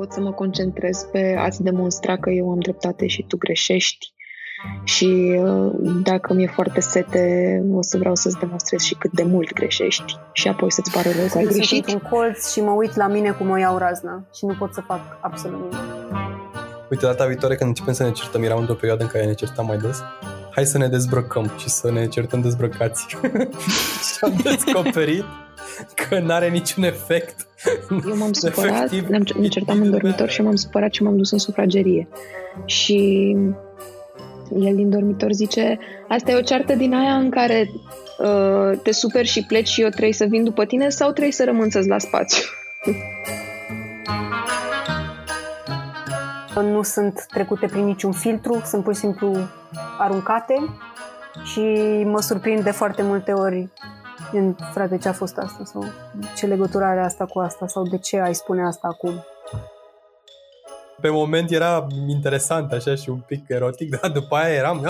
pot să mă concentrez pe a-ți demonstra că eu am dreptate și tu greșești. Și uh, dacă mi-e foarte sete, o să vreau să-ți demonstrez și cât de mult greșești și apoi să-ți pară rău că ai greșit. Sunt un colț și mă uit la mine cum o iau razna și nu pot să fac absolut nimic. Uite, data viitoare când începem să ne certăm, era într-o perioadă în care ne certam mai des, hai să ne dezbrăcăm și să ne certăm dezbrăcați. și am descoperit că nu are niciun efect. Eu m-am supărat, ne, ne certam în dormitor și m-am supărat și m-am dus în sufragerie. Și el din dormitor zice, asta e o ceartă din aia în care uh, te superi și pleci și eu trebuie să vin după tine sau trebuie să rămân să-ți la spațiu? Nu sunt trecute prin niciun filtru, sunt pur și simplu aruncate și mă surprind de foarte multe ori în frate ce a fost asta sau ce legătură are asta cu asta sau de ce ai spune asta acum pe moment era interesant așa și un pic erotic, dar după aia eram...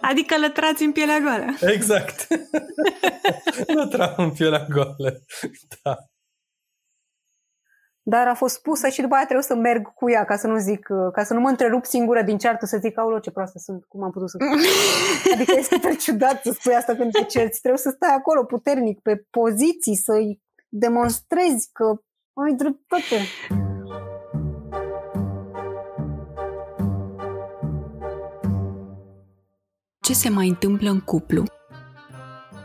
Adică lătrați în pielea goală. Exact. Lătram în pielea goală. Da. Dar a fost pusă și după aia trebuie să merg cu ea ca să nu zic, ca să nu mă întrerup singură din ceartă să zic, aulă, ce proastă sunt, cum am putut să Adică este super ciudat să spui asta când te cerți. Trebuie să stai acolo puternic, pe poziții, să-i demonstrezi că ai dreptate. Ce se mai întâmplă în cuplu?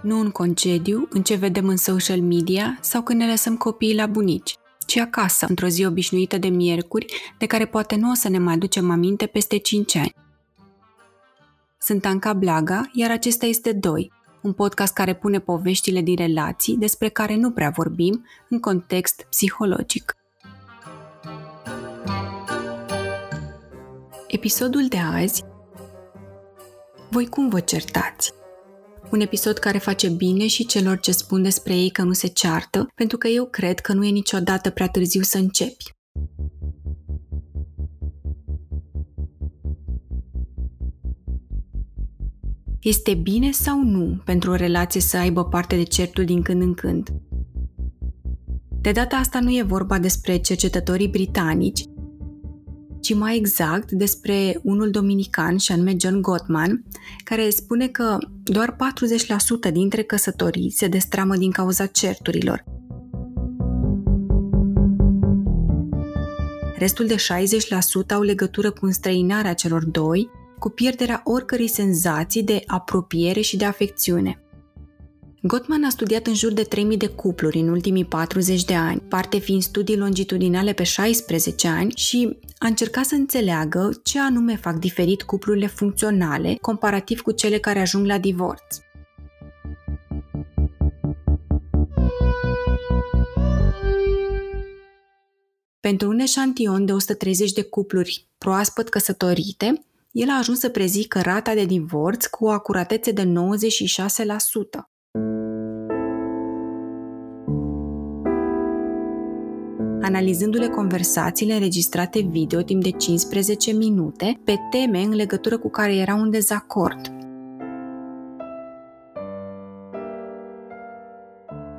Nu în concediu, în ce vedem în social media sau când ne lăsăm copiii la bunici, ci acasă, într-o zi obișnuită de miercuri, de care poate nu o să ne mai aducem aminte peste 5 ani. Sunt Anca Blaga, iar acesta este Doi, un podcast care pune poveștile din relații despre care nu prea vorbim în context psihologic. Episodul de azi Voi cum vă certați? Un episod care face bine și celor ce spun despre ei că nu se ceartă, pentru că eu cred că nu e niciodată prea târziu să începi. Este bine sau nu pentru o relație să aibă parte de certul din când în când? De data asta nu e vorba despre cercetătorii britanici, ci mai exact despre unul dominican, și anume John Gottman, care spune că doar 40% dintre căsătorii se destramă din cauza certurilor. Restul de 60% au legătură cu înstrăinarea celor doi cu pierderea oricărei senzații de apropiere și de afecțiune. Gottman a studiat în jur de 3000 de cupluri în ultimii 40 de ani, parte fiind studii longitudinale pe 16 ani și a încercat să înțeleagă ce anume fac diferit cuplurile funcționale comparativ cu cele care ajung la divorț. Pentru un eșantion de 130 de cupluri proaspăt căsătorite, el a ajuns să prezică rata de divorț cu o acuratețe de 96%. Analizându-le conversațiile înregistrate video timp de 15 minute pe teme în legătură cu care era un dezacord.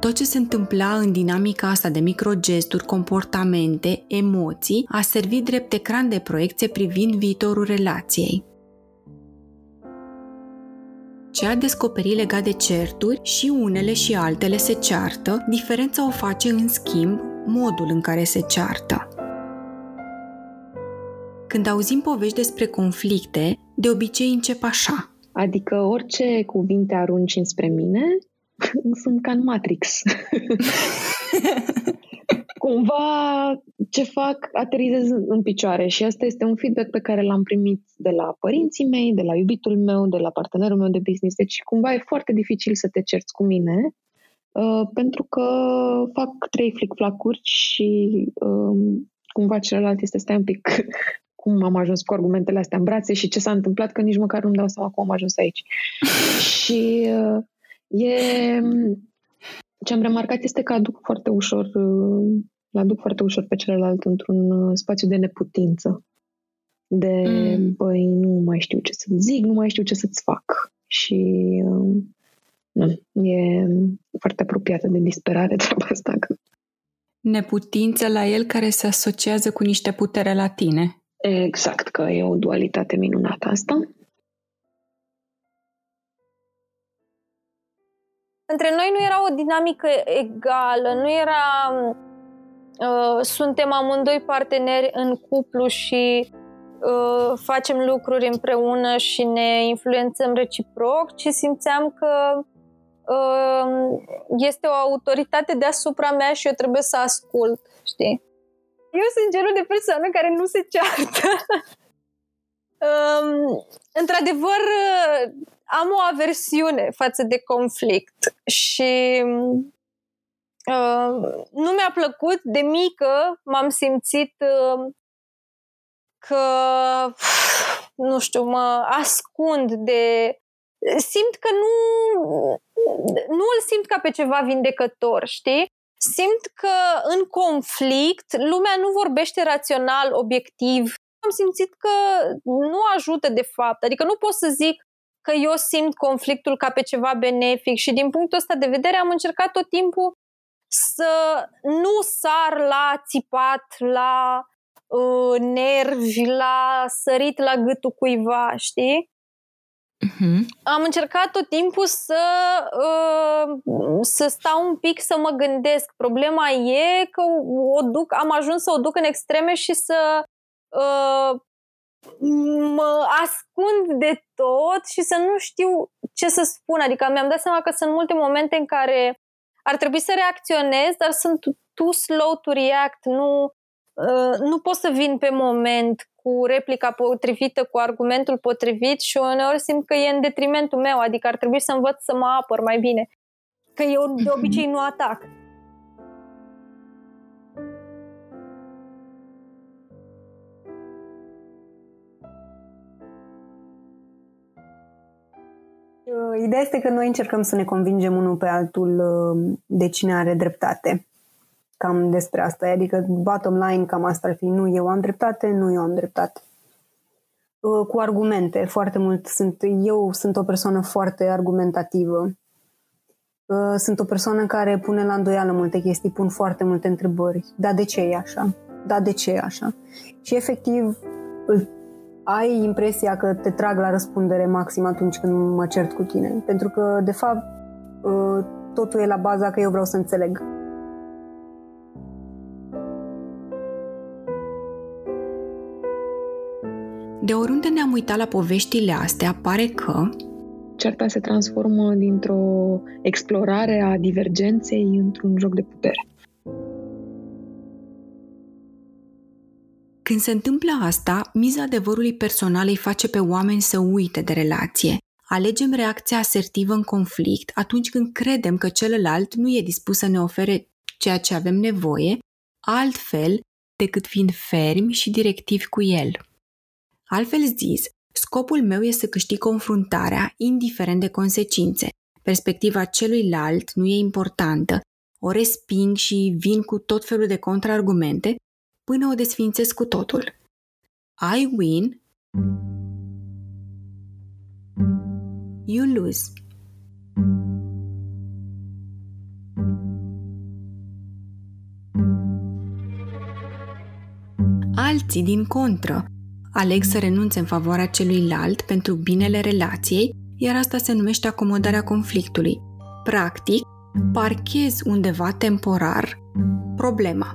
Tot ce se întâmpla în dinamica asta de microgesturi, comportamente, emoții, a servit drept ecran de proiecție privind viitorul relației. Ce a descoperit legat de certuri și unele și altele se ceartă, diferența o face în schimb modul în care se ceartă. Când auzim povești despre conflicte, de obicei încep așa. Adică orice cuvinte arunci înspre mine, sunt ca în Matrix. Cumva ce fac, aterizez în picioare și asta este un feedback pe care l-am primit de la părinții mei, de la iubitul meu, de la partenerul meu de business. Deci cumva e foarte dificil să te cerți cu mine uh, pentru că fac trei flic-flacuri și uh, cumva celălalt este stai un pic cum am ajuns cu argumentele astea în brațe și ce s-a întâmplat, că nici măcar nu-mi dau seama cum am ajuns aici. și uh, E, ce am remarcat este că aduc foarte ușor, îl aduc foarte ușor pe celălalt într-un uh, spațiu de neputință. De, mm. băi, nu mai știu ce să zic, nu mai știu ce să-ți fac. Și um, nu, e foarte apropiată de disperare treaba asta. Că Neputință la el care se asociază cu niște putere la tine. Exact, că e o dualitate minunată asta. Între noi nu era o dinamică egală, nu era uh, suntem amândoi parteneri în cuplu și uh, facem lucruri împreună și ne influențăm reciproc, ci simțeam că uh, este o autoritate deasupra mea și eu trebuie să ascult, știi? Eu sunt genul de persoană care nu se ceartă. um, într-adevăr, am o aversiune față de conflict și uh, nu mi-a plăcut de mică, m-am simțit uh, că, nu știu, mă ascund de. Simt că nu. Nu îl simt ca pe ceva vindecător, știi? Simt că în conflict lumea nu vorbește rațional, obiectiv. Am simțit că nu ajută de fapt. Adică nu pot să zic că eu simt conflictul ca pe ceva benefic și din punctul ăsta de vedere am încercat tot timpul să nu sar la țipat, la uh, nervi, la sărit la gâtul cuiva, știi? Uh-huh. Am încercat tot timpul să, uh, să stau un pic să mă gândesc. Problema e că o duc, am ajuns să o duc în extreme și să uh, mă ascund de tot și să nu știu ce să spun. Adică mi-am dat seama că sunt multe momente în care ar trebui să reacționez, dar sunt too slow to react. Nu, uh, nu pot să vin pe moment cu replica potrivită, cu argumentul potrivit și uneori simt că e în detrimentul meu, adică ar trebui să învăț să mă apăr mai bine. Că eu de obicei nu atac. Uh, ideea este că noi încercăm să ne convingem unul pe altul uh, de cine are dreptate. Cam despre asta. Adică, bottom line, cam asta ar fi. Nu eu am dreptate, nu eu am dreptate. Uh, cu argumente, foarte mult. Sunt, eu sunt o persoană foarte argumentativă. Sunt o persoană care pune la îndoială multe chestii, pun foarte multe întrebări. Da, de ce e așa? Da, de ce e așa? Și efectiv îl ai impresia că te trag la răspundere maxim atunci când mă cert cu tine. Pentru că, de fapt, ă, totul e la baza că eu vreau să înțeleg. De oriunde ne-am uitat la poveștile astea, pare că certa se transformă dintr-o explorare a divergenței într-un joc de putere. Când se întâmplă asta, miza adevărului personal îi face pe oameni să uite de relație. Alegem reacția asertivă în conflict atunci când credem că celălalt nu e dispus să ne ofere ceea ce avem nevoie, altfel decât fiind fermi și directivi cu el. Altfel zis, scopul meu este să câștig confruntarea, indiferent de consecințe. Perspectiva celuilalt nu e importantă, o resping și vin cu tot felul de contraargumente până o desfințez cu totul. I win, you lose. Alții, din contră, aleg să renunțe în favoarea celuilalt pentru binele relației, iar asta se numește acomodarea conflictului. Practic, parchez undeva temporar problema.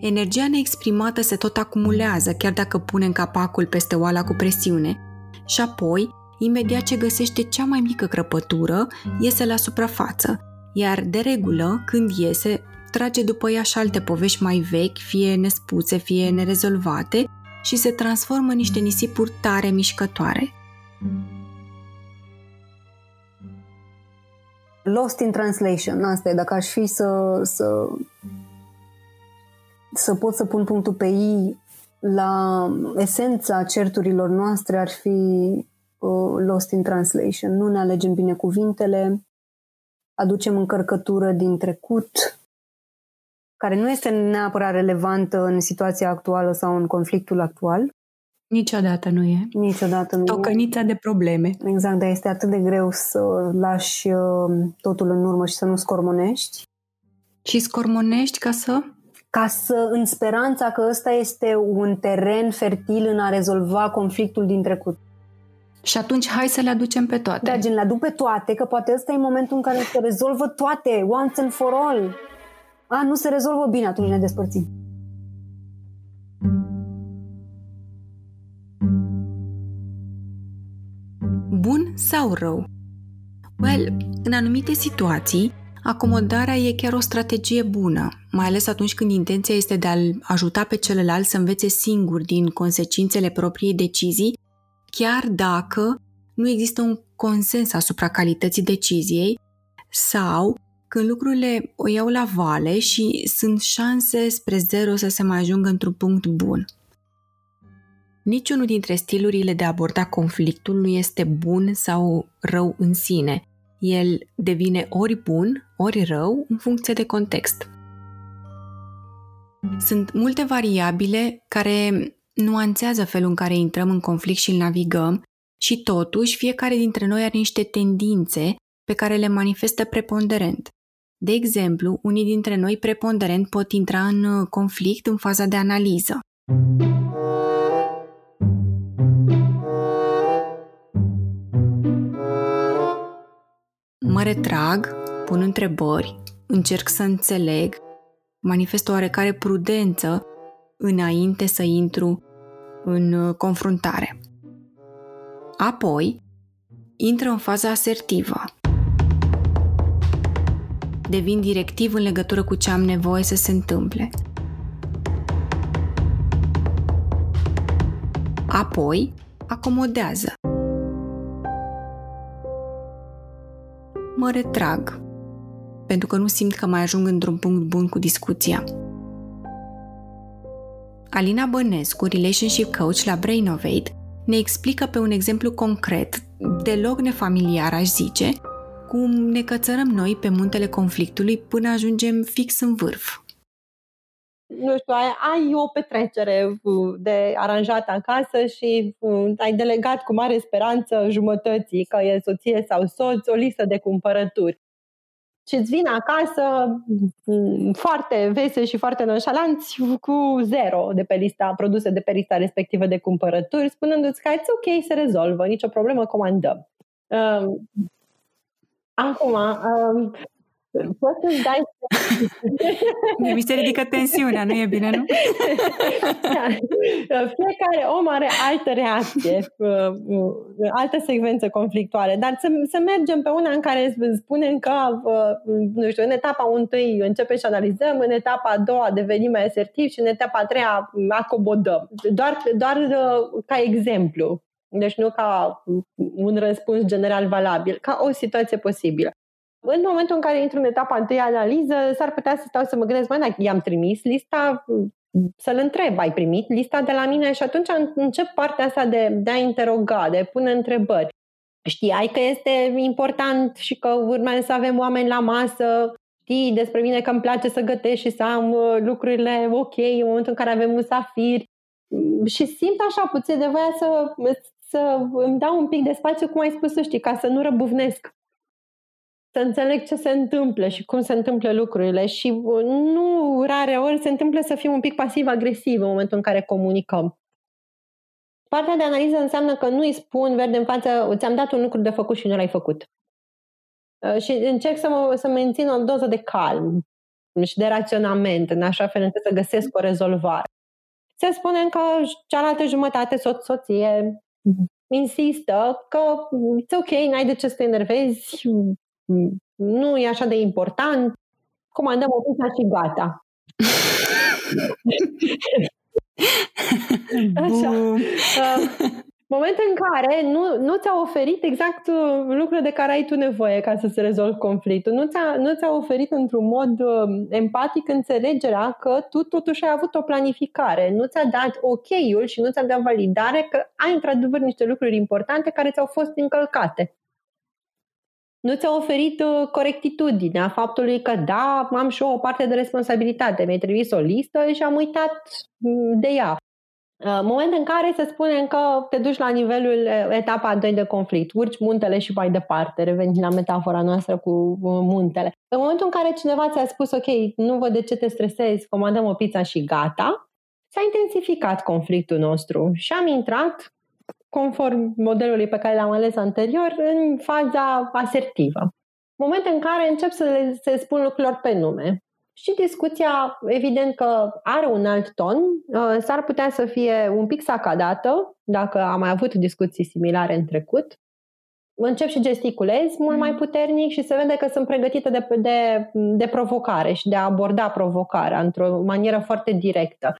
Energia neexprimată se tot acumulează, chiar dacă punem capacul peste oala cu presiune. Și apoi, imediat ce găsește cea mai mică crăpătură, iese la suprafață, iar de regulă, când iese, trage după ea și alte povești mai vechi, fie nespuse, fie nerezolvate, și se transformă în niște nisipuri tare mișcătoare. Lost in translation, asta e, dacă aș fi să, să să pot să pun punctul pe I la esența certurilor noastre ar fi uh, lost in translation. Nu ne alegem bine cuvintele, aducem încărcătură din trecut, care nu este neapărat relevantă în situația actuală sau în conflictul actual Niciodată nu e. Niciodată nu Tocănița de probleme. Exact, dar este atât de greu să lași uh, totul în urmă și să nu scormonești. Și scormonești ca să... Ca să, în speranța că ăsta este un teren fertil în a rezolva conflictul din trecut. Și atunci hai să le aducem pe toate. Da, gen, le aduc pe toate, că poate ăsta e momentul în care se rezolvă toate, once and for all. A, nu se rezolvă bine, atunci ne despărțim. Bun sau rău? Well, în anumite situații, acomodarea e chiar o strategie bună, mai ales atunci când intenția este de a-l ajuta pe celălalt să învețe singur din consecințele propriei decizii, chiar dacă nu există un consens asupra calității deciziei sau când lucrurile o iau la vale și sunt șanse spre zero să se mai ajungă într-un punct bun. Niciunul dintre stilurile de a aborda conflictul nu este bun sau rău în sine. El devine ori bun, ori rău în funcție de context. Sunt multe variabile care nuanțează felul în care intrăm în conflict și îl navigăm și totuși fiecare dintre noi are niște tendințe pe care le manifestă preponderent. De exemplu, unii dintre noi preponderent pot intra în conflict în faza de analiză. Mă retrag, pun întrebări, încerc să înțeleg, manifest o oarecare prudență înainte să intru în uh, confruntare. Apoi, intră în faza asertivă. Devin directiv în legătură cu ce am nevoie să se întâmple. Apoi, acomodează. Mă retrag, pentru că nu simt că mai ajung într-un punct bun cu discuția. Alina Bănescu, Relationship Coach la Brainovate, ne explică pe un exemplu concret, deloc nefamiliar aș zice, cum ne cățărăm noi pe muntele conflictului până ajungem fix în vârf. Nu știu, ai, ai o petrecere de aranjat acasă și ai delegat cu mare speranță jumătății, că e soție sau soț, o listă de cumpărături și îți vin acasă mm, foarte vesel și foarte nonșalanți cu zero de pe lista, produse de pe lista respectivă de cumpărături, spunându-ți că it's ok, se rezolvă, nicio problemă, comandăm. Um, acum, um, Poți să-ți dai... Mi se ridică tensiunea, nu e bine, nu? da. Fiecare om are altă reacție, uh, uh, altă secvență conflictuală, dar să, să mergem pe una în care spunem că, uh, nu știu, în etapa întâi începem și analizăm, în etapa a doua devenim mai asertivi și în etapa a treia acomodăm. Doar, doar ca exemplu. Deci nu ca un răspuns general valabil, ca o situație posibilă. În momentul în care intru în etapa întâi analiză, s-ar putea să stau să mă gândesc, mai dacă i-am trimis lista, să-l întreb, ai primit lista de la mine? Și atunci încep partea asta de, de a interoga, de pune întrebări. Știai că este important și că urmează să avem oameni la masă, știi despre mine că îmi place să gătesc și să am uh, lucrurile ok în momentul în care avem musafiri și simt așa puțin de voia să, să îmi dau un pic de spațiu, cum ai spus să știi, ca să nu răbuvnesc să înțeleg ce se întâmplă și cum se întâmplă lucrurile și uh, nu rare ori se întâmplă să fim un pic pasiv-agresiv în momentul în care comunicăm. Partea de analiză înseamnă că nu îi spun verde în față, ți-am dat un lucru de făcut și nu l-ai făcut. Uh, și încerc să, mă, să mențin o doză de calm și de raționament, în așa fel încât să găsesc o rezolvare. Se spune că cealaltă jumătate, soț, soție, insistă că it's ok, n-ai de ce să te enervezi, nu e așa de important, comandăm o pizza și gata. Așa. Uh, momentul în care nu, nu ți-a oferit exact uh, lucrul de care ai tu nevoie ca să se rezolvi conflictul. Nu ți-a, nu ți-a oferit într-un mod uh, empatic înțelegerea că tu totuși ai avut o planificare. Nu ți-a dat ok-ul și nu ți-a dat validare că ai într-adevăr niște lucruri importante care ți-au fost încălcate nu ți-a oferit uh, corectitudinea faptului că da, am și eu o parte de responsabilitate. Mi-ai trimis o listă și am uitat mm, de ea. Uh, Moment în care să spunem că te duci la nivelul uh, etapa 2 de conflict, urci muntele și mai departe, revenind la metafora noastră cu uh, muntele. În momentul în care cineva ți-a spus, ok, nu văd de ce te stresezi, comandăm o pizza și gata, s-a intensificat conflictul nostru și am intrat, conform modelului pe care l-am ales anterior, în faza asertivă. Moment în care încep să le se spun lucrurilor pe nume. Și discuția, evident că are un alt ton, uh, s-ar putea să fie un pic sacadată, dacă am mai avut discuții similare în trecut. Încep și gesticulez mult mai puternic și se vede că sunt pregătită de, de, de provocare și de a aborda provocarea într-o manieră foarte directă.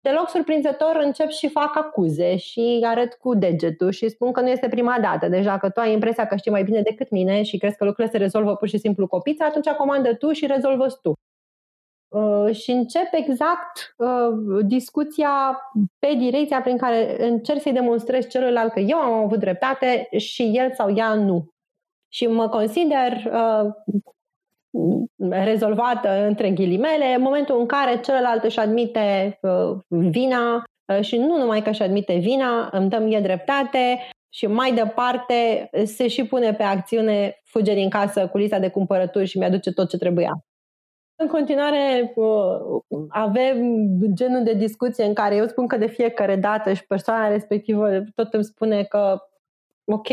Deloc surprinzător încep și fac acuze și arăt cu degetul și spun că nu este prima dată. Deci dacă tu ai impresia că știi mai bine decât mine și crezi că lucrurile se rezolvă pur și simplu cu pizza, atunci comandă tu și rezolvă tu. Uh, și încep exact uh, discuția pe direcția prin care încerc să-i demonstrez celălalt că eu am avut dreptate și el sau ea nu. Și mă consider uh, rezolvată între ghilimele în momentul în care celălalt își admite uh, vina uh, și nu numai că își admite vina, îmi dă mie dreptate și mai departe se și pune pe acțiune, fuge din casă cu lista de cumpărături și mi-aduce tot ce trebuia. În continuare uh, avem genul de discuție în care eu spun că de fiecare dată și persoana respectivă tot îmi spune că ok,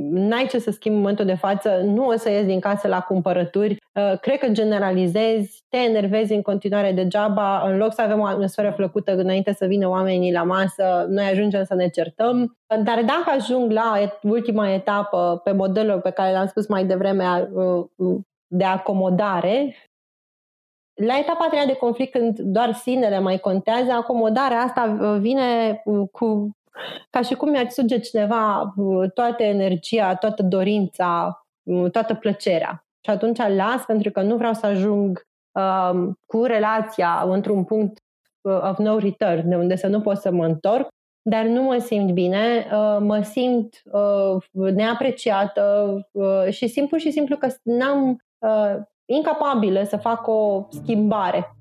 n-ai ce să schimbi în momentul de față, nu o să ies din casă la cumpărături, uh, cred că generalizezi, te enervezi în continuare degeaba, în loc să avem o atmosferă plăcută înainte să vină oamenii la masă, noi ajungem să ne certăm. Dar dacă ajung la ultima etapă, pe modelul pe care l-am spus mai devreme, uh, de acomodare, la etapa a treia de conflict, când doar sinele mai contează, acomodarea asta vine cu ca și cum mi-ar suge cineva uh, toată energia, toată dorința, uh, toată plăcerea. Și atunci las pentru că nu vreau să ajung uh, cu relația într-un punct uh, of no return, de unde să nu pot să mă întorc, dar nu mă simt bine, uh, mă simt uh, neapreciată uh, și simt pur și simplu că n-am uh, incapabilă să fac o schimbare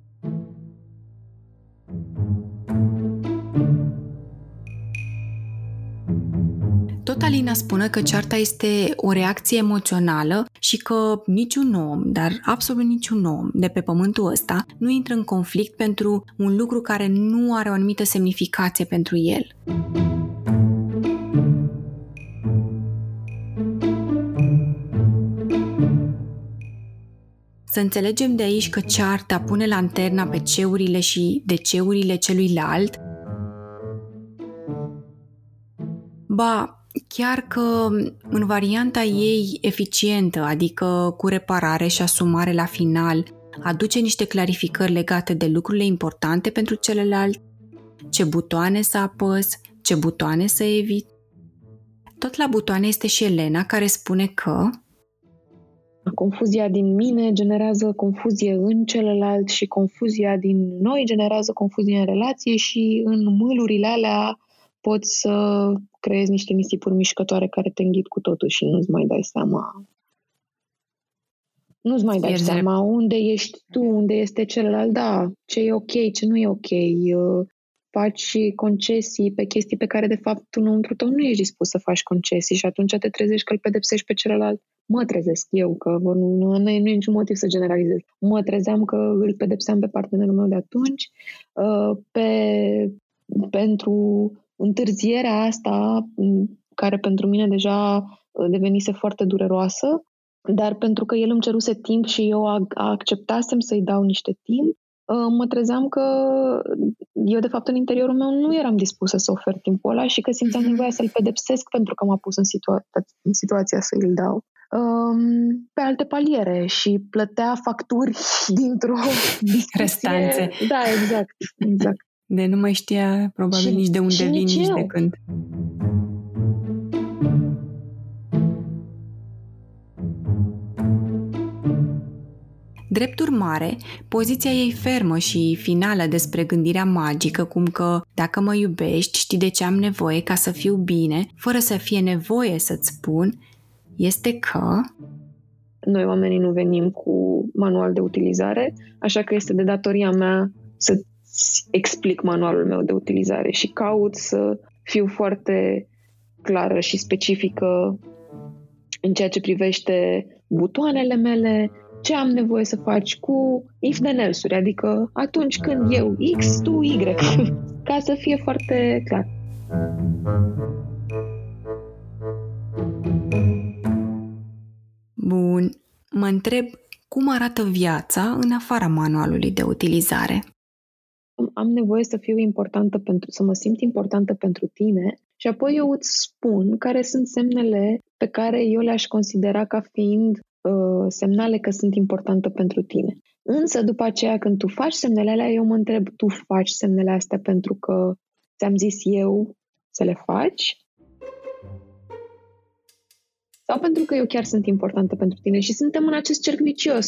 Tot Alina spune că cearta este o reacție emoțională și că niciun om, dar absolut niciun om de pe pământul ăsta nu intră în conflict pentru un lucru care nu are o anumită semnificație pentru el. Să înțelegem de aici că cearta pune lanterna pe ceurile și deceurile celuilalt? Ba, chiar că în varianta ei eficientă, adică cu reparare și asumare la final, aduce niște clarificări legate de lucrurile importante pentru celălalt, ce butoane să apăs, ce butoane să evit. Tot la butoane este și Elena care spune că Confuzia din mine generează confuzie în celălalt și confuzia din noi generează confuzie în relație și în mâlurile alea poți să creezi niște nisipuri mișcătoare care te înghit cu totul și nu-ți mai dai seama nu-ți mai dai Pierzere. seama unde ești tu, unde este celălalt, da, ce e ok, ce nu e ok, faci concesii pe chestii pe care de fapt tu înăuntru tău nu ești dispus să faci concesii și atunci te trezești că îl pedepsești pe celălalt. Mă trezesc eu, că nu, nu, nu e niciun motiv să generalizez. Mă trezeam că îl pedepseam pe partenerul meu de atunci, uh, pe, pentru întârzierea asta, care pentru mine deja uh, devenise foarte dureroasă, dar pentru că el îmi ceruse timp și eu acceptasem să-i dau niște timp, uh, mă trezeam că eu, de fapt, în interiorul meu nu eram dispusă să ofer timpul ăla și că simțeam mhm. nevoia să-l pedepsesc pentru că m-a pus în, situa- în situația să îl dau. Um, pe alte paliere și plătea facturi dintr-o discuție. Restanțe. Da, exact, exact. De nu mai știa probabil și, nici de unde vin, nici, nici de când. Drept urmare, poziția ei fermă și finală despre gândirea magică, cum că dacă mă iubești, știi de ce am nevoie ca să fiu bine, fără să fie nevoie să-ți spun, este că... Noi oamenii nu venim cu manual de utilizare, așa că este de datoria mea să îți explic manualul meu de utilizare și caut să fiu foarte clară și specifică în ceea ce privește butoanele mele, ce am nevoie să faci cu if then else adică atunci când eu X, tu Y, ca să fie foarte clar. Bun. Mă întreb cum arată viața în afara manualului de utilizare. Am nevoie să fiu importantă pentru, să mă simt importantă pentru tine și apoi eu îți spun care sunt semnele pe care eu le-aș considera ca fiind uh, semnale că sunt importantă pentru tine. Însă, după aceea, când tu faci semnele alea, eu mă întreb, tu faci semnele astea pentru că ți-am zis eu să le faci? Sau pentru că eu chiar sunt importantă pentru tine și suntem în acest cerc vicios.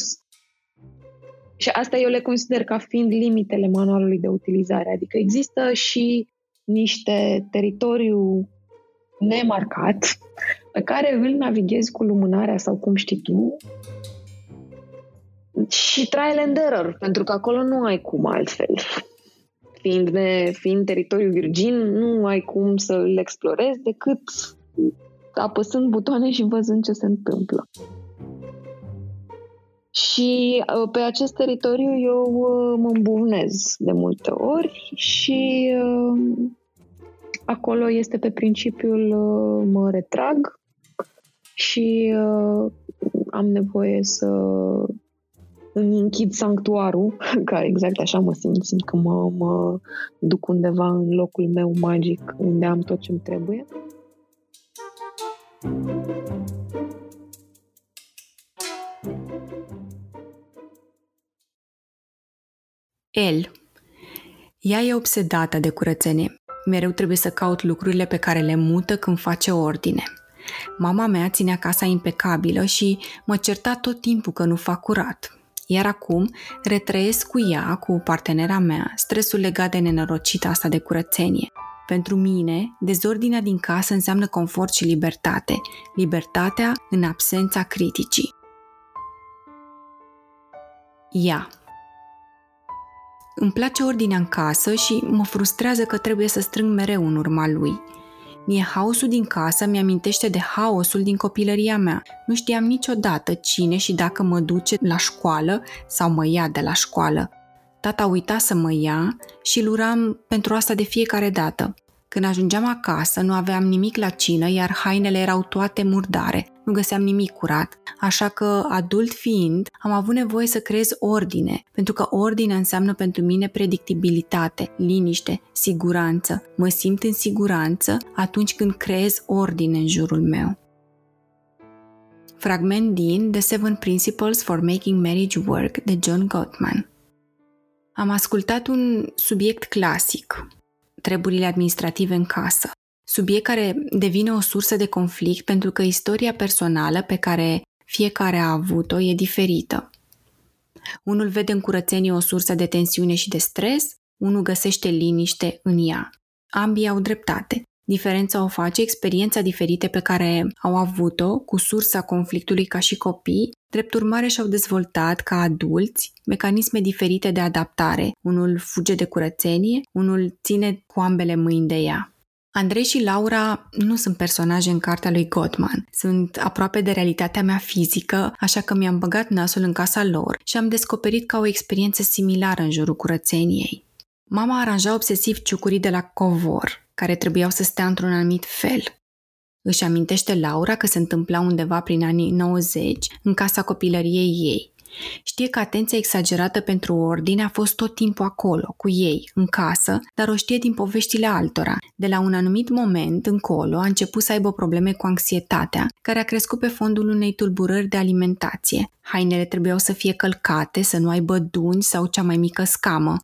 Și asta eu le consider ca fiind limitele manualului de utilizare. Adică există și niște teritoriu nemarcat pe care îl navighezi cu lumânarea sau cum știi tu și trial and error, pentru că acolo nu ai cum altfel. Fiind, ne, fiind teritoriu virgin, nu ai cum să îl explorezi decât apăsând butoane și văzând ce se întâmplă. Și uh, pe acest teritoriu eu uh, mă îmbuvnez de multe ori și uh, acolo este pe principiul mă retrag și am nevoie să îmi închid sanctuarul, ca exact așa mă simt, simt că mă, mă duc undeva în locul meu magic, unde am tot ce-mi trebuie. El. Ea e obsedată de curățenie. Mereu trebuie să caut lucrurile pe care le mută când face ordine. Mama mea ținea casa impecabilă și mă certa tot timpul că nu fac curat. Iar acum retrăiesc cu ea, cu partenera mea, stresul legat de nenorocita asta de curățenie. Pentru mine, dezordinea din casă înseamnă confort și libertate. Libertatea în absența criticii. Ea. Îmi place ordinea în casă și mă frustrează că trebuie să strâng mereu în urma lui. Mie haosul din casă mi-amintește de haosul din copilăria mea. Nu știam niciodată cine și dacă mă duce la școală sau mă ia de la școală. Tata uita să mă ia și luram pentru asta de fiecare dată. Când ajungeam acasă, nu aveam nimic la cină, iar hainele erau toate murdare. Nu găseam nimic curat, așa că, adult fiind, am avut nevoie să creez ordine, pentru că ordine înseamnă pentru mine predictibilitate, liniște, siguranță. Mă simt în siguranță atunci când creez ordine în jurul meu. Fragment din The Seven Principles for Making Marriage Work de John Gottman. Am ascultat un subiect clasic, treburile administrative în casă. Subiect care devine o sursă de conflict pentru că istoria personală pe care fiecare a avut-o e diferită. Unul vede în curățenie o sursă de tensiune și de stres, unul găsește liniște în ea. Ambii au dreptate. Diferența o face experiența diferite pe care au avut-o cu sursa conflictului ca și copii, drept urmare și-au dezvoltat ca adulți mecanisme diferite de adaptare. Unul fuge de curățenie, unul ține cu ambele mâini de ea. Andrei și Laura nu sunt personaje în cartea lui Gottman. Sunt aproape de realitatea mea fizică, așa că mi-am băgat nasul în casa lor și am descoperit ca o experiență similară în jurul curățeniei. Mama aranja obsesiv ciucurii de la covor, care trebuiau să stea într-un anumit fel. Își amintește Laura că se întâmpla undeva prin anii 90 în casa copilăriei ei. Știe că atenția exagerată pentru ordine a fost tot timpul acolo, cu ei, în casă, dar o știe din poveștile altora. De la un anumit moment încolo a început să aibă probleme cu anxietatea, care a crescut pe fondul unei tulburări de alimentație. Hainele trebuiau să fie călcate, să nu aibă duni sau cea mai mică scamă.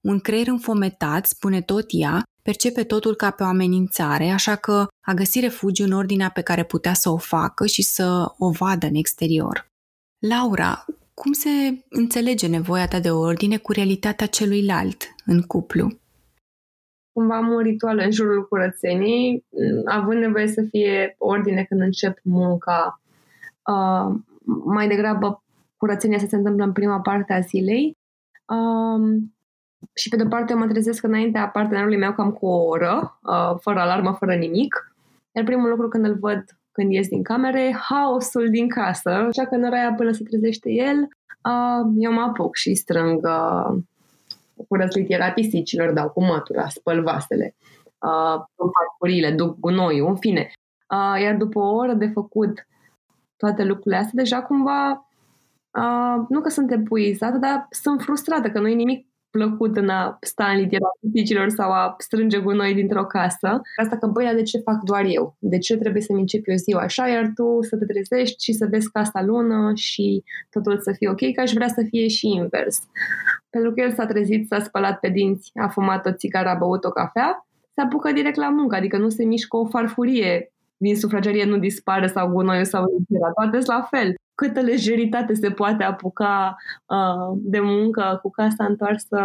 Un creier înfometat, spune tot ea, percepe totul ca pe o amenințare, așa că a găsit refugiu în ordinea pe care putea să o facă și să o vadă în exterior. Laura, cum se înțelege nevoia ta de ordine cu realitatea celuilalt în cuplu? Cumva am un ritual în jurul curățenii, având nevoie să fie ordine când încep munca. Uh, mai degrabă curățenia să se întâmplă în prima parte a zilei. Uh, și pe de parte eu mă trezesc înaintea partenerului meu cam cu o oră, uh, fără alarmă, fără nimic. Iar primul lucru când îl văd când ies din cameră e haosul din casă. Așa că în ora aia până se trezește el, uh, eu mă apuc și strâng uh, curăț litiera pisicilor, dau cu mătura, spăl vasele, uh, farfurile, duc gunoiul, în fine. Uh, iar după o oră de făcut toate lucrurile astea, deja cumva uh, nu că sunt epuizată, dar sunt frustrată că nu e nimic plăcut în a sta în litiera pisicilor sau a strânge gunoi dintr-o casă. Asta că, băia, de ce fac doar eu? De ce trebuie să-mi încep eu ziua așa, iar tu să te trezești și să vezi casa lună și totul să fie ok, că aș vrea să fie și invers. Pentru că el s-a trezit, s-a spălat pe dinți, a fumat o țigară, a băut o cafea, se apucă direct la muncă, adică nu se mișcă o farfurie din sufragerie nu dispare sau gunoiul sau litiera, toate sunt la fel câtă lejeritate se poate apuca uh, de muncă cu casa întoarsă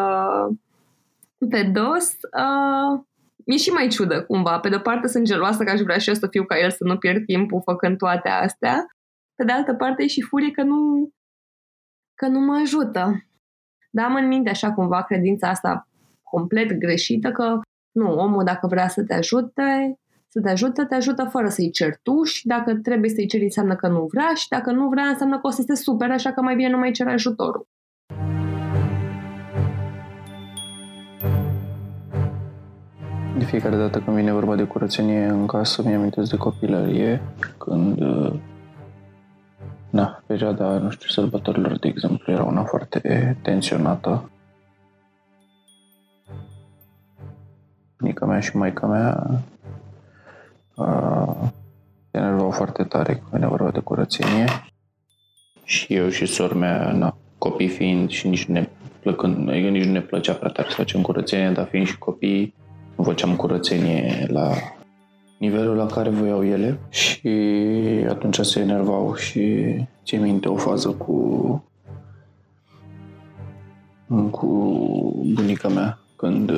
pe dos, uh, mi-e și mai ciudă cumva. Pe de-o parte sunt geloasă că aș vrea și eu să fiu ca el, să nu pierd timpul făcând toate astea. Pe de altă parte e și furie că nu, că nu mă ajută. Dar am în minte așa cumva credința asta complet greșită că nu, omul dacă vrea să te ajute, să te ajută, te ajută fără să-i ceri tu și dacă trebuie să-i ceri înseamnă că nu vrea și dacă nu vrea înseamnă că o să te supere, așa că mai bine nu mai cere ajutorul. De fiecare dată când vine vorba de curățenie în casă, mi am de copilărie, când na, perioada, nu știu, sărbătorilor, de exemplu, era una foarte tensionată. Nica mea și maica mea se enervau foarte tare când venea vorba de curățenie. Și eu și sora mea, na, copii fiind și nici nu ne plăcând, adică nici nu ne plăcea prea tare să facem curățenie, dar fiind și copii, nu făceam curățenie la nivelul la care voiau ele și atunci se enervau și ție minte o fază cu cu bunica mea când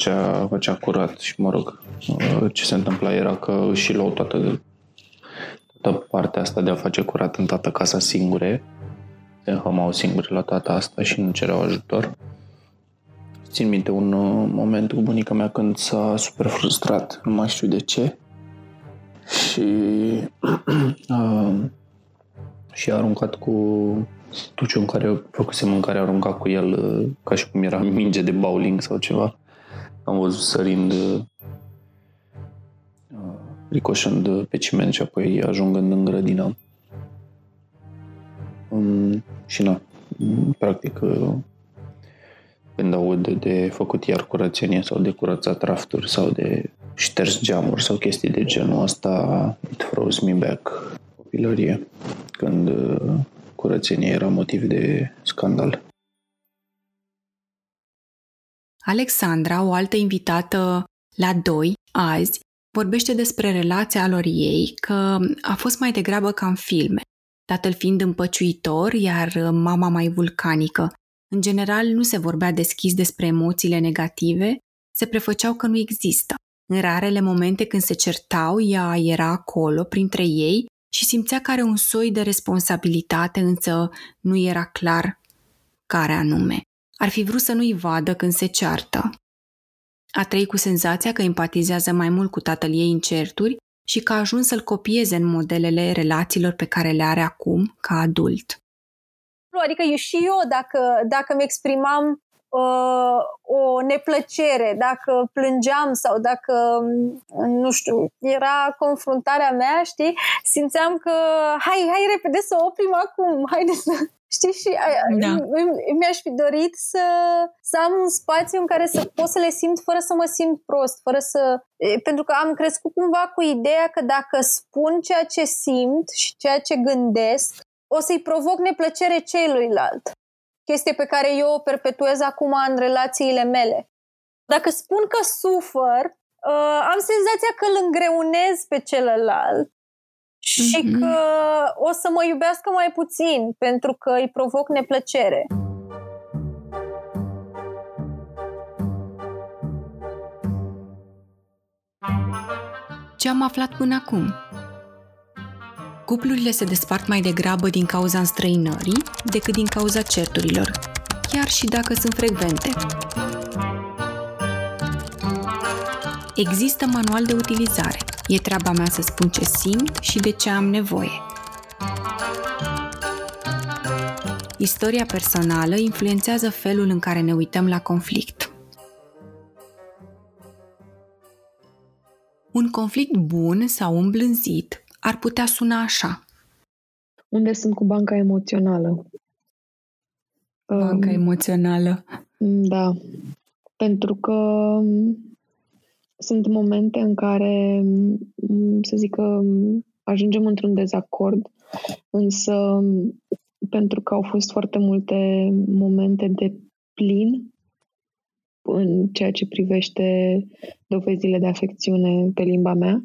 făcea, făcea curat și, mă rog, ce se întâmpla era că și luau toată, toată partea asta de a face curat în toată casa singure. Se înhămau singure la toată asta și nu cereau ajutor. Țin minte un uh, moment cu bunica mea când s-a super frustrat, nu mai știu de ce. Și uh, și a aruncat cu tuciul în care făcuse mâncare, a aruncat cu el uh, ca și cum era minge de bowling sau ceva am văzut sărind uh, ricoșând pe ciment și apoi ajungând în grădină. Um, și na, practic uh, când aud de, de făcut iar curățenie sau de curățat rafturi sau de șters geamuri sau chestii de genul ăsta, it froze me back copilărie, când uh, curățenia era motiv de scandal. Alexandra, o altă invitată la doi azi, vorbește despre relația lor ei, că a fost mai degrabă ca în filme, tatăl fiind împăciuitor, iar mama mai vulcanică. În general, nu se vorbea deschis despre emoțiile negative, se prefăceau că nu există. În rarele momente când se certau, ea era acolo, printre ei, și simțea că are un soi de responsabilitate, însă nu era clar care anume. Ar fi vrut să nu-i vadă când se ceartă. A trăit cu senzația că empatizează mai mult cu tatăl ei în certuri și că a ajuns să-l copieze în modelele relațiilor pe care le are acum ca adult. Adică eu și eu, dacă, dacă mi exprimam uh, o neplăcere, dacă plângeam sau dacă, nu știu, era confruntarea mea, știi, simțeam că hai, hai repede să oprim acum, haide să, Știi, și da. mi-aș fi dorit să, să am un spațiu în care să pot să le simt fără să mă simt prost, fără să... Pentru că am crescut cumva cu ideea că dacă spun ceea ce simt și ceea ce gândesc, o să-i provoc neplăcere celuilalt. Chestie pe care eu o perpetuez acum în relațiile mele. Dacă spun că sufăr, uh, am senzația că îl îngreunez pe celălalt și mm-hmm. că o să mă iubească mai puțin pentru că îi provoc neplăcere. Ce am aflat până acum? Cuplurile se despart mai degrabă din cauza înstrăinării decât din cauza certurilor. chiar și dacă sunt frecvente. Există manual de utilizare. E treaba mea să spun ce simt și de ce am nevoie. Istoria personală influențează felul în care ne uităm la conflict. Un conflict bun sau îmblânzit ar putea suna așa. Unde sunt cu banca emoțională? Banca Um, emoțională. Da. Pentru că um, sunt momente în care, um, să zic că um, ajungem într-un dezacord, însă um, pentru că au fost foarte multe momente de plin în ceea ce privește dovezile de afecțiune pe limba mea,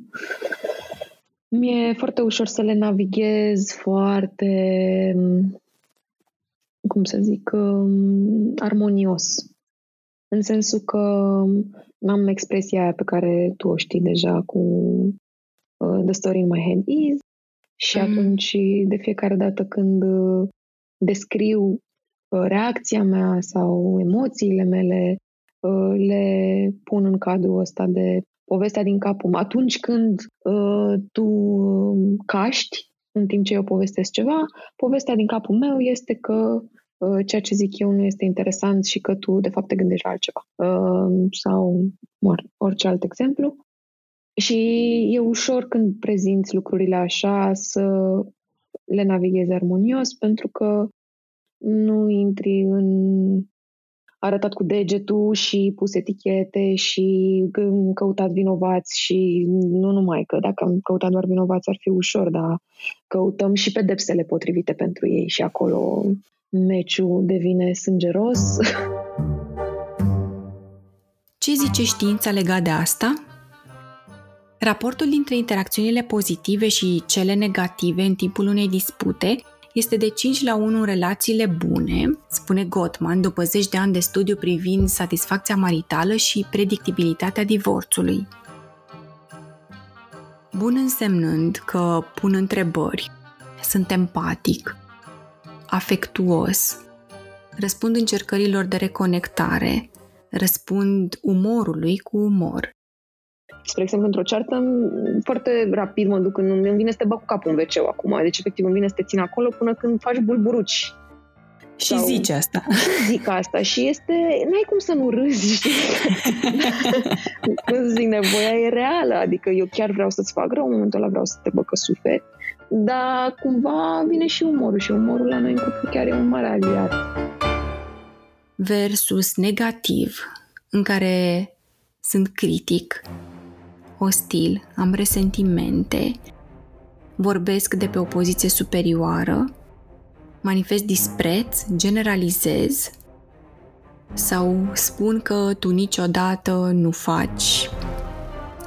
mi-e foarte ușor să le navighez foarte, um, cum să zic, um, armonios. În sensul că am expresia aia pe care tu o știi deja cu uh, The story in my head is și Mm. atunci de fiecare dată când uh, descriu uh, reacția mea sau emoțiile mele, uh, le pun în cadrul ăsta de povestea din capul meu. Atunci când uh, tu uh, caști în timp ce eu povestesc ceva, povestea din capul meu este că uh, ceea ce zic eu nu este interesant și că tu de fapt te gândești la altceva. Uh, sau or, orice alt exemplu. Și e ușor când prezinți lucrurile așa să le navighezi armonios pentru că nu intri în arătat cu degetul și pus etichete și g- căutat vinovați și nu numai că dacă am căutat doar vinovați ar fi ușor, dar căutăm și pedepsele potrivite pentru ei și acolo meciul devine sângeros. Ce zice știința legat de asta? Raportul dintre interacțiunile pozitive și cele negative în timpul unei dispute este de 5 la 1 în relațiile bune, spune Gottman după zeci de ani de studiu privind satisfacția maritală și predictibilitatea divorțului. Bun însemnând că pun întrebări, sunt empatic, afectuos, răspund încercărilor de reconectare, răspund umorului cu umor. Spre exemplu, într-o ceartă, m- foarte rapid mă duc, în, îmi vine să te bag cu capul în wc acum, deci efectiv îmi vine să te țin acolo până când faci bulburuci. Și Sau- zice asta. Zic asta și este, n-ai cum să nu râzi, știi? Când zic, nevoia e reală, adică eu chiar vreau să-ți fac rău, în momentul ăla vreau să te băcă suferi, dar cumva vine și umorul și umorul la noi în cuplu chiar e un mare aliat. Versus negativ, în care sunt critic, ostil, am resentimente, vorbesc de pe o poziție superioară, manifest dispreț, generalizez sau spun că tu niciodată nu faci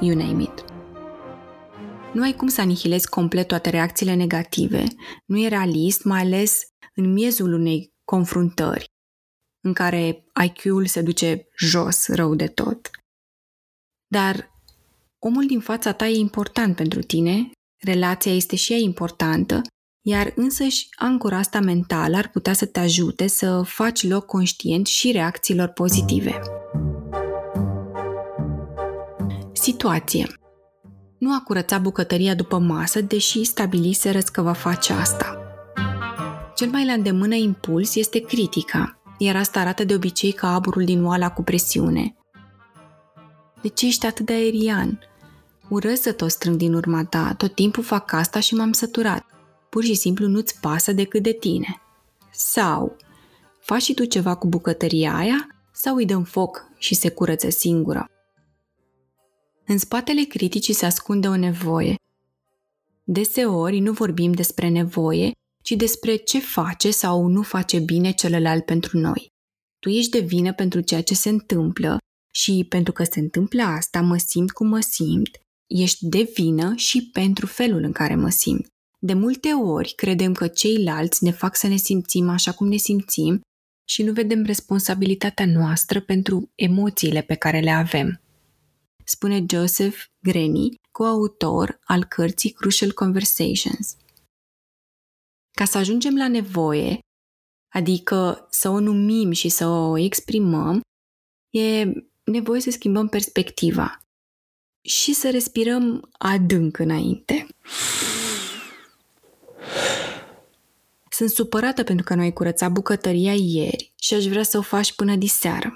you name it. Nu ai cum să anihilezi complet toate reacțiile negative. Nu e realist, mai ales în miezul unei confruntări în care IQ-ul se duce jos rău de tot. Dar omul din fața ta e important pentru tine, relația este și ea importantă, iar însăși ancora asta mentală ar putea să te ajute să faci loc conștient și reacțiilor pozitive. Situație Nu a curățat bucătăria după masă, deși stabiliseră că va face asta. Cel mai la îndemână impuls este critica, iar asta arată de obicei ca aburul din oala cu presiune. De ce ești atât de aerian? Urăz să tot strâng din urma ta, tot timpul fac asta și m-am săturat. Pur și simplu nu-ți pasă decât de tine. Sau, faci și tu ceva cu bucătăria aia sau îi dăm foc și se curăță singură. În spatele criticii se ascunde o nevoie. Deseori nu vorbim despre nevoie, ci despre ce face sau nu face bine celălalt pentru noi. Tu ești de vină pentru ceea ce se întâmplă și pentru că se întâmplă asta mă simt cum mă simt, ești de vină și pentru felul în care mă simt. De multe ori credem că ceilalți ne fac să ne simțim așa cum ne simțim și nu vedem responsabilitatea noastră pentru emoțiile pe care le avem. Spune Joseph Greni, coautor al cărții Crucial Conversations. Ca să ajungem la nevoie, adică să o numim și să o exprimăm, e nevoie să schimbăm perspectiva și să respirăm adânc înainte. Sunt supărată pentru că nu ai curățat bucătăria ieri și aș vrea să o faci până diseară.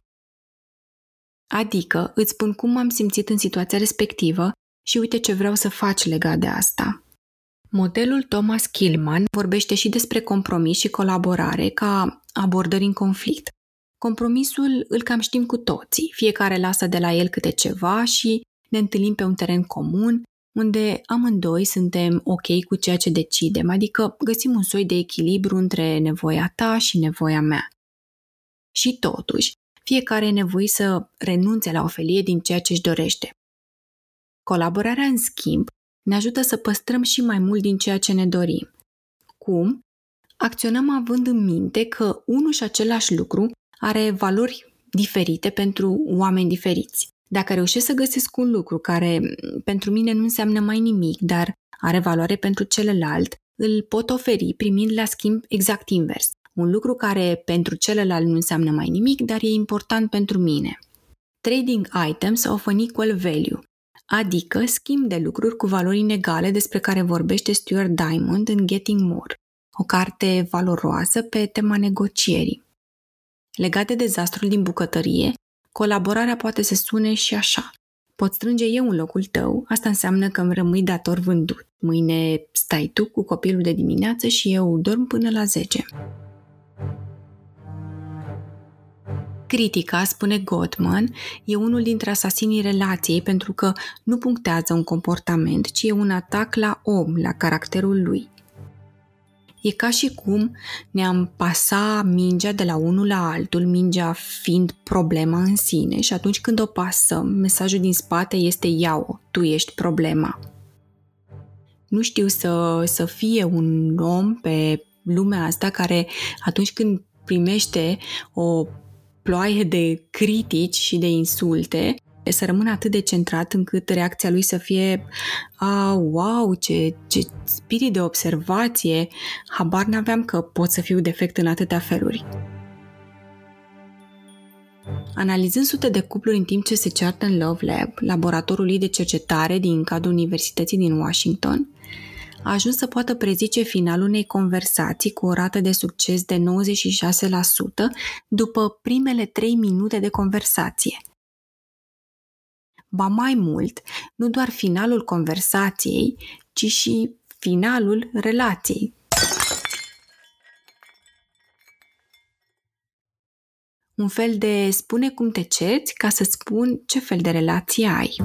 Adică îți spun cum m-am simțit în situația respectivă și uite ce vreau să faci legat de asta. Modelul Thomas Killman vorbește și despre compromis și colaborare ca abordări în conflict. Compromisul îl cam știm cu toții, fiecare lasă de la el câte ceva și ne întâlnim pe un teren comun, unde amândoi suntem ok cu ceea ce decidem, adică găsim un soi de echilibru între nevoia ta și nevoia mea. Și totuși, fiecare e nevoit să renunțe la o felie din ceea ce își dorește. Colaborarea, în schimb, ne ajută să păstrăm și mai mult din ceea ce ne dorim. Cum? Acționăm având în minte că unul și același lucru are valori diferite pentru oameni diferiți. Dacă reușesc să găsesc un lucru care pentru mine nu înseamnă mai nimic, dar are valoare pentru celălalt, îl pot oferi primind la schimb exact invers. Un lucru care pentru celălalt nu înseamnă mai nimic, dar e important pentru mine. Trading items of an equal value, adică schimb de lucruri cu valori inegale despre care vorbește Stuart Diamond în Getting More, o carte valoroasă pe tema negocierii. Legat de dezastrul din bucătărie, colaborarea poate să sune și așa. Pot strânge eu în locul tău, asta înseamnă că îmi rămâi dator vândut. Mâine stai tu cu copilul de dimineață și eu dorm până la 10. Critica, spune Gottman, e unul dintre asasinii relației pentru că nu punctează un comportament, ci e un atac la om, la caracterul lui. E ca și cum ne-am pasa mingea de la unul la altul, mingea fiind problema în sine și atunci când o pasăm, mesajul din spate este iau tu ești problema. Nu știu să, să fie un om pe lumea asta care atunci când primește o ploaie de critici și de insulte, să rămână atât de centrat încât reacția lui să fie a, wow, ce, ce spirit de observație, habar n-aveam că pot să fiu defect în atâtea feluri. Analizând sute de cupluri în timp ce se ceartă în Love Lab, laboratorul de cercetare din cadrul Universității din Washington, a ajuns să poată prezice finalul unei conversații cu o rată de succes de 96% după primele 3 minute de conversație – Ba mai mult, nu doar finalul conversației, ci și finalul relației. Un fel de spune cum te cerți ca să spun ce fel de relație ai.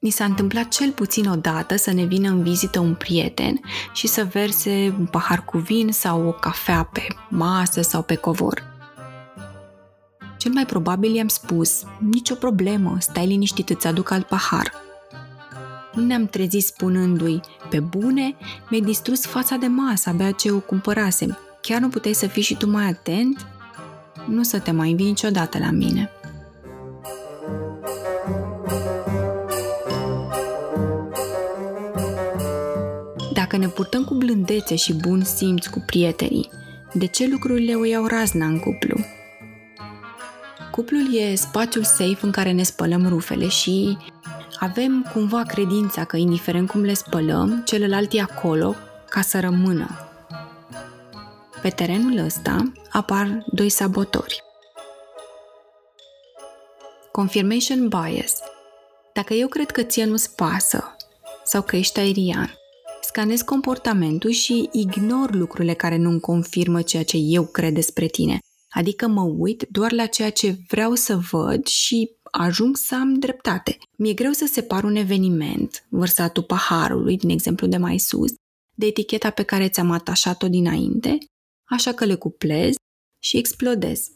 Ni s-a întâmplat cel puțin o dată să ne vină în vizită un prieten și să verse un pahar cu vin sau o cafea pe masă sau pe covor. Cel mai probabil i-am spus, nicio problemă, stai liniștit, îți aduc alt pahar. Nu ne-am trezit spunându-i, pe bune, mi-ai distrus fața de masă abia ce o cumpărasem. Chiar nu puteai să fii și tu mai atent? Nu să te mai învii niciodată la mine. Dacă ne purtăm cu blândețe și bun simț cu prietenii, de ce lucrurile o iau razna în cuplu? Cuplul e spațiul safe în care ne spălăm rufele și avem cumva credința că, indiferent cum le spălăm, celălalt e acolo ca să rămână. Pe terenul ăsta apar doi sabotori. Confirmation bias. Dacă eu cred că ție nu-ți pasă sau că ești aerian, scanez comportamentul și ignor lucrurile care nu-mi confirmă ceea ce eu cred despre tine. Adică mă uit doar la ceea ce vreau să văd și ajung să am dreptate. Mi-e greu să separ un eveniment, vărsatul paharului, din exemplu de mai sus, de eticheta pe care ți-am atașat-o dinainte, așa că le cuplez și explodez.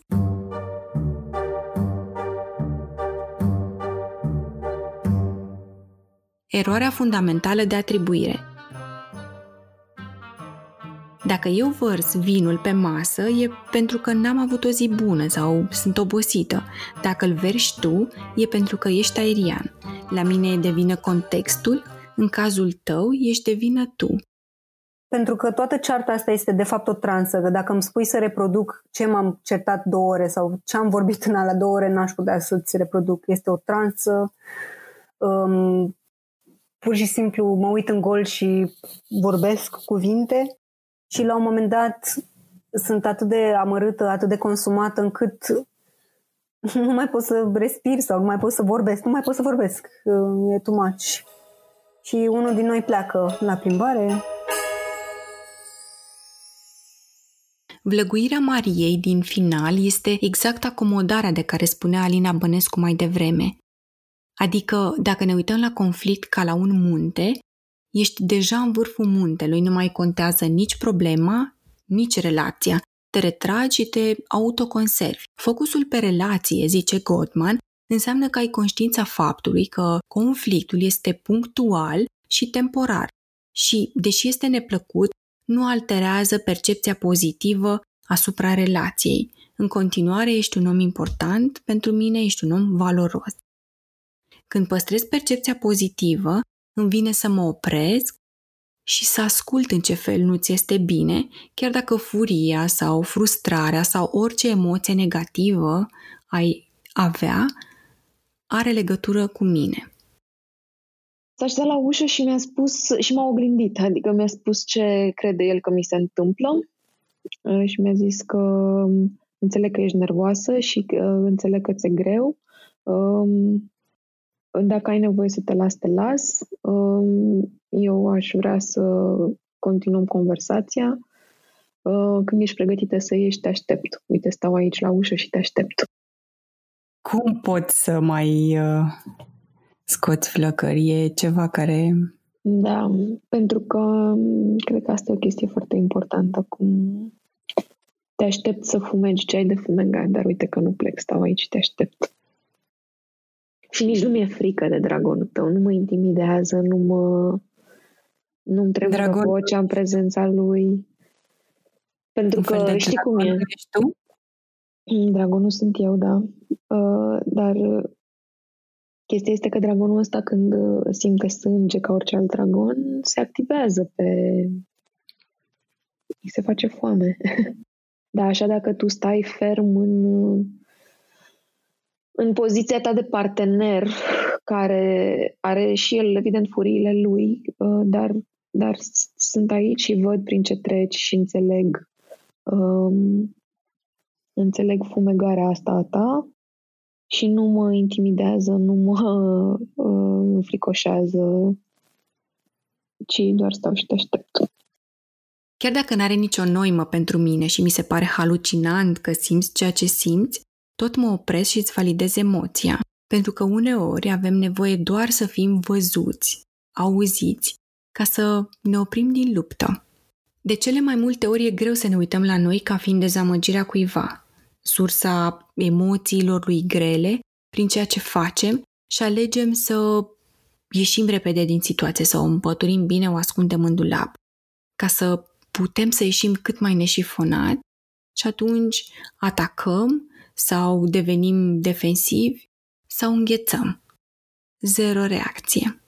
Eroarea fundamentală de atribuire – dacă eu vărs vinul pe masă, e pentru că n-am avut o zi bună sau sunt obosită. Dacă îl verși tu, e pentru că ești aerian. La mine devine contextul În cazul tău, ești de vină tu. Pentru că toată cearta asta este de fapt o transă, că dacă îmi spui să reproduc ce m-am certat două ore sau ce am vorbit în ala două ore, n-aș putea să-ți reproduc. Este o transă. Um, pur și simplu mă uit în gol și vorbesc cuvinte și la un moment dat sunt atât de amărâtă, atât de consumată încât nu mai pot să respir sau nu mai pot să vorbesc, nu mai pot să vorbesc. E too much. Și unul din noi pleacă la plimbare. Vlăguirea Mariei din final este exact acomodarea de care spunea Alina Bănescu mai devreme. Adică, dacă ne uităm la conflict ca la un munte, ești deja în vârful muntelui, nu mai contează nici problema, nici relația. Te retragi și te autoconservi. Focusul pe relație, zice Gottman, înseamnă că ai conștiința faptului că conflictul este punctual și temporar și, deși este neplăcut, nu alterează percepția pozitivă asupra relației. În continuare, ești un om important, pentru mine ești un om valoros. Când păstrez percepția pozitivă, îmi vine să mă opresc și să ascult în ce fel nu ți este bine, chiar dacă furia sau frustrarea sau orice emoție negativă ai avea are legătură cu mine. S-a așezat la ușă și mi-a spus, și m-a oglindit, adică mi-a spus ce crede el că mi se întâmplă uh, și mi-a zis că um, înțeleg că ești nervoasă și că uh, înțeleg că ți-e greu. Um, dacă ai nevoie să te las, te las. Um, eu aș vrea să continuăm conversația. Uh, când ești pregătită să ieși, te aștept. Uite, stau aici la ușă și te aștept. Cum poți să mai uh, scoți flăcări? E ceva care... Da, pentru că um, cred că asta e o chestie foarte importantă. Cum te aștept să fumegi ce ai de fumegat, dar uite că nu plec, stau aici și te aștept. Și nici nu mi-e frică de dragonul tău, nu mă intimidează, nu mă... Nu-mi trebuie Dragon... vocea în prezența lui. Pentru Un că știi cum e. Ești tu? Dragonul sunt eu, da. Uh, dar chestia este că dragonul ăsta când simte sânge ca orice alt dragon, se activează pe... Îi se face foame. da, așa dacă tu stai ferm în în poziția ta de partener, care are și el, evident, furiile lui, uh, dar, dar sunt aici și văd prin ce treci și înțeleg um, înțeleg fumegarea asta a ta și nu mă intimidează, nu mă uh, fricoșează, ci doar stau și te aștept. Chiar dacă n-are nicio noimă pentru mine și mi se pare halucinant că simți ceea ce simți, tot mă opresc și îți validez emoția, pentru că uneori avem nevoie doar să fim văzuți, auziți, ca să ne oprim din luptă. De cele mai multe ori e greu să ne uităm la noi ca fiind dezamăgirea cuiva, sursa emoțiilor lui grele prin ceea ce facem și alegem să ieșim repede din situație, să o împăturim bine, o ascundem în dulap, ca să putem să ieșim cât mai neșifonat și atunci atacăm sau devenim defensivi sau înghețăm. Zero reacție.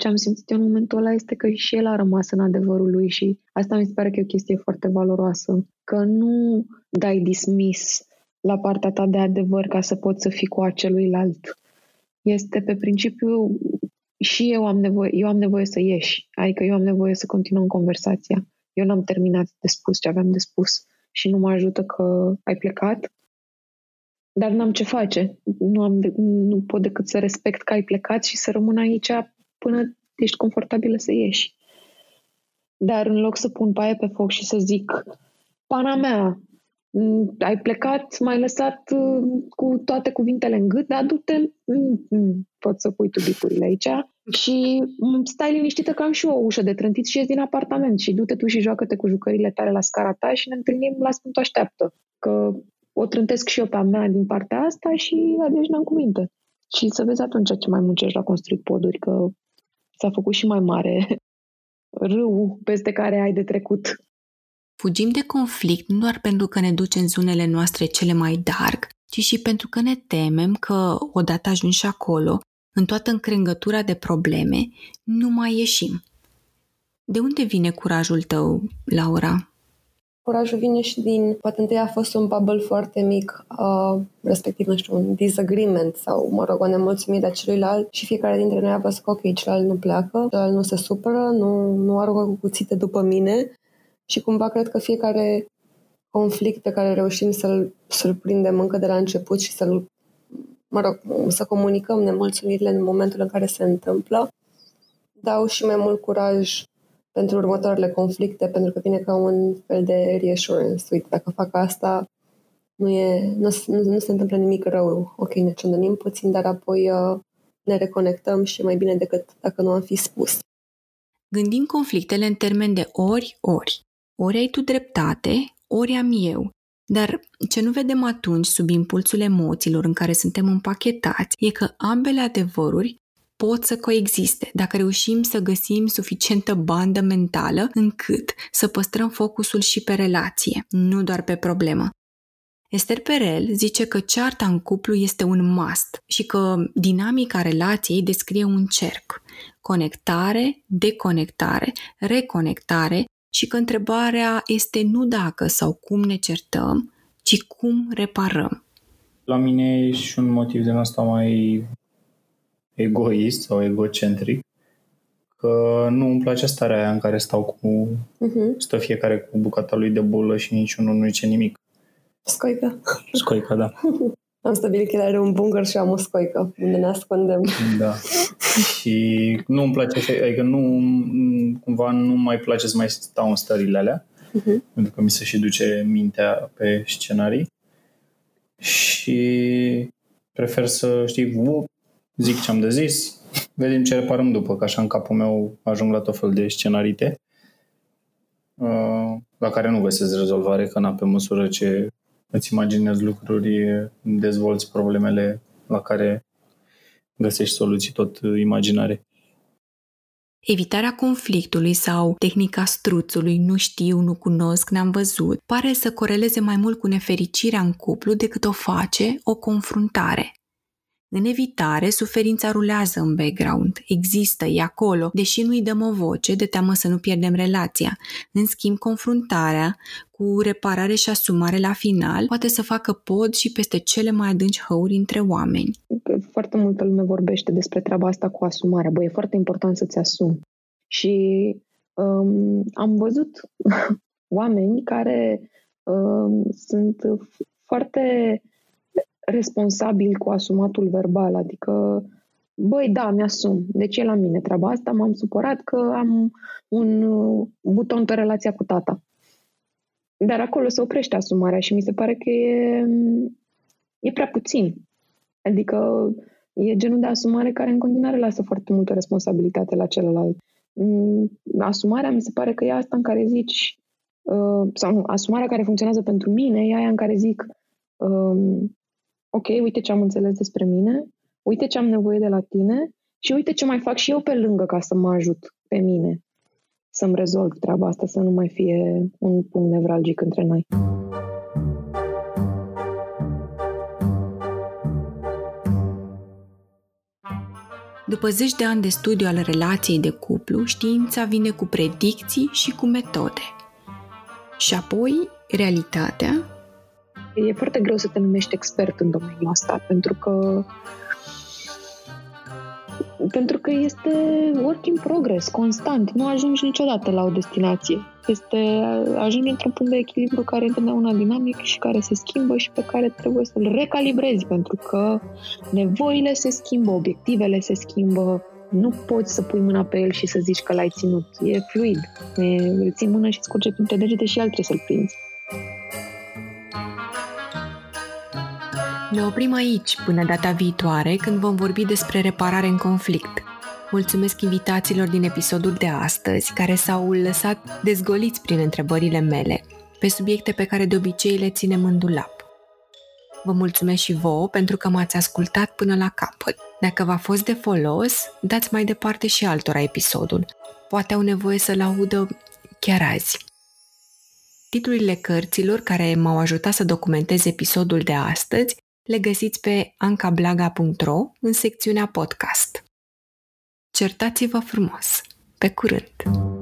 Ce am simțit eu în momentul ăla este că și el a rămas în adevărul lui și asta mi se pare că e o chestie foarte valoroasă. Că nu dai dismis la partea ta de adevăr ca să poți să fii cu aceluilalt. Este pe principiu și eu am nevoie, eu am nevoie să ieși. Adică eu am nevoie să continuăm conversația. Eu n-am terminat de spus ce aveam de spus și nu mă ajută că ai plecat, dar n-am ce face. Nu, am de, nu pot decât să respect că ai plecat și să rămân aici până ești confortabilă să ieși. Dar în loc să pun paie pe foc și să zic, pana mea, ai plecat, m-ai lăsat uh, cu toate cuvintele în gât, dar du-te, mm, mm, pot să pui tu bicurile aici și stai liniștită că am și eu o ușă de trântit și ies din apartament și du-te tu și joacă-te cu jucările tale la scara ta și ne întâlnim la Sfântul Așteaptă. Că o trântesc și eu pe a mea din partea asta și adeși n-am cuvinte. Și să vezi atunci ce mai muncești la construit poduri, că s-a făcut și mai mare râu peste care ai de trecut. Fugim de conflict nu doar pentru că ne duce în zonele noastre cele mai dark, ci și pentru că ne temem că, odată ajunși acolo, în toată încrengătura de probleme, nu mai ieșim. De unde vine curajul tău, Laura? Curajul vine și din, poate întâi a fost un bubble foarte mic, uh, respectiv, nu știu, un disagreement sau, mă rog, o nemulțumire a celuilalt și fiecare dintre noi a văzut că, ok, celălalt nu pleacă, celălalt nu se supără, nu, nu aruncă cu cuțite după mine și cumva cred că fiecare conflict pe care reușim să-l, să-l prindem încă de la început și să-l, mă rog, să comunicăm nemulțumirile în momentul în care se întâmplă, dau și mai mult curaj pentru următoarele conflicte, pentru că vine ca un fel de reassurance. Uite, dacă fac asta, nu, e, nu, nu, nu se întâmplă nimic rău. Ok, ne ciondănim puțin, dar apoi uh, ne reconectăm și mai bine decât dacă nu am fi spus. Gândim conflictele în termen de ori-ori. Ori ai tu dreptate, ori am eu. Dar ce nu vedem atunci, sub impulsul emoțiilor în care suntem împachetați, e că ambele adevăruri pot să coexiste dacă reușim să găsim suficientă bandă mentală încât să păstrăm focusul și pe relație, nu doar pe problemă. Esther Perel zice că cearta în cuplu este un must și că dinamica relației descrie un cerc. Conectare, deconectare, reconectare și că întrebarea este nu dacă sau cum ne certăm, ci cum reparăm. La mine e și un motiv din asta mai egoist sau egocentric, că nu îmi place starea aia în care stau cu, uh-huh. stă fiecare cu bucata lui de bulă și niciunul nu zice nimic. Scoica. Scoica, da. Am stabilit că el are un bunker și am o scoică unde ne ascundem. Da. și nu îmi place, adică nu, cumva nu mai place să mai stau în stările alea, uh-huh. pentru că mi se și duce mintea pe scenarii. Și prefer să, știi, zic ce am de zis, vedem ce reparăm după, că așa în capul meu ajung la tot fel de scenarite uh, la care nu găsesc rezolvare, că na, pe măsură ce îți imaginezi lucruri, dezvolți problemele la care găsești soluții tot imaginare. Evitarea conflictului sau tehnica struțului, nu știu, nu cunosc, n-am văzut, pare să coreleze mai mult cu nefericirea în cuplu decât o face o confruntare. În evitare, suferința rulează în background, există, e acolo, deși nu-i dăm o voce de teamă să nu pierdem relația. În schimb, confruntarea cu reparare și asumare la final poate să facă pod și peste cele mai adânci hăuri între oameni. Foarte multă lume vorbește despre treaba asta cu asumarea. Băi, e foarte important să-ți asumi. Și um, am văzut oameni care um, sunt foarte responsabil cu asumatul verbal, adică băi, da, mi-asum, deci e la mine treaba asta, m-am supărat că am un uh, buton pe relația cu tata. Dar acolo se oprește asumarea și mi se pare că e, e prea puțin. Adică e genul de asumare care în continuare lasă foarte multă responsabilitate la celălalt. Mm, asumarea mi se pare că e asta în care zici, uh, sau asumarea care funcționează pentru mine e aia în care zic, um, ok, uite ce am înțeles despre mine, uite ce am nevoie de la tine și uite ce mai fac și eu pe lângă ca să mă ajut pe mine să-mi rezolv treaba asta, să nu mai fie un punct nevralgic între noi. După zeci de ani de studiu al relației de cuplu, știința vine cu predicții și cu metode. Și apoi, realitatea E foarte greu să te numești expert în domeniul ăsta, pentru că pentru că este work in progress, constant. Nu ajungi niciodată la o destinație. Este, ajungi într-un punct de echilibru care e întotdeauna dinamic și care se schimbă și pe care trebuie să-l recalibrezi, pentru că nevoile se schimbă, obiectivele se schimbă, nu poți să pui mâna pe el și să zici că l-ai ținut. E fluid. E, îl ții mână și scurge printre degete și el trebuie să-l prinzi. Ne oprim aici până data viitoare când vom vorbi despre reparare în conflict. Mulțumesc invitațiilor din episodul de astăzi care s-au lăsat dezgoliți prin întrebările mele pe subiecte pe care de obicei le ținem în dulap. Vă mulțumesc și vouă pentru că m-ați ascultat până la capăt. Dacă v-a fost de folos, dați mai departe și altora episodul. Poate au nevoie să-l audă chiar azi. Titlurile cărților care m-au ajutat să documentez episodul de astăzi Le găsiți pe ancablaga.ro în secțiunea podcast. Certați-vă frumos! Pe curând!